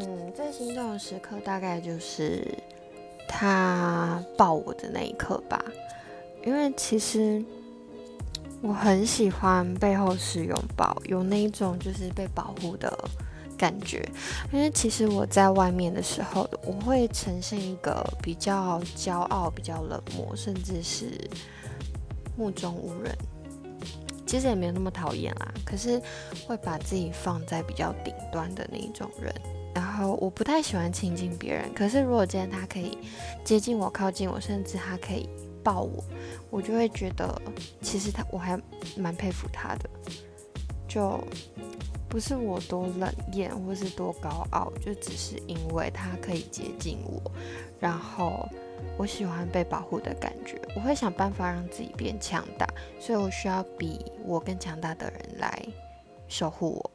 嗯，最心动的时刻大概就是他抱我的那一刻吧，因为其实我很喜欢背后是拥抱，有那一种就是被保护的感觉。因为其实我在外面的时候，我会呈现一个比较骄傲、比较冷漠，甚至是目中无人。其实也没有那么讨厌啦，可是会把自己放在比较顶端的那一种人。然后我不太喜欢亲近别人，可是如果今天他可以接近我、靠近我，甚至他可以抱我，我就会觉得其实他我还蛮佩服他的。就不是我多冷艳或是多高傲，就只是因为他可以接近我，然后。我喜欢被保护的感觉，我会想办法让自己变强大，所以我需要比我更强大的人来守护我。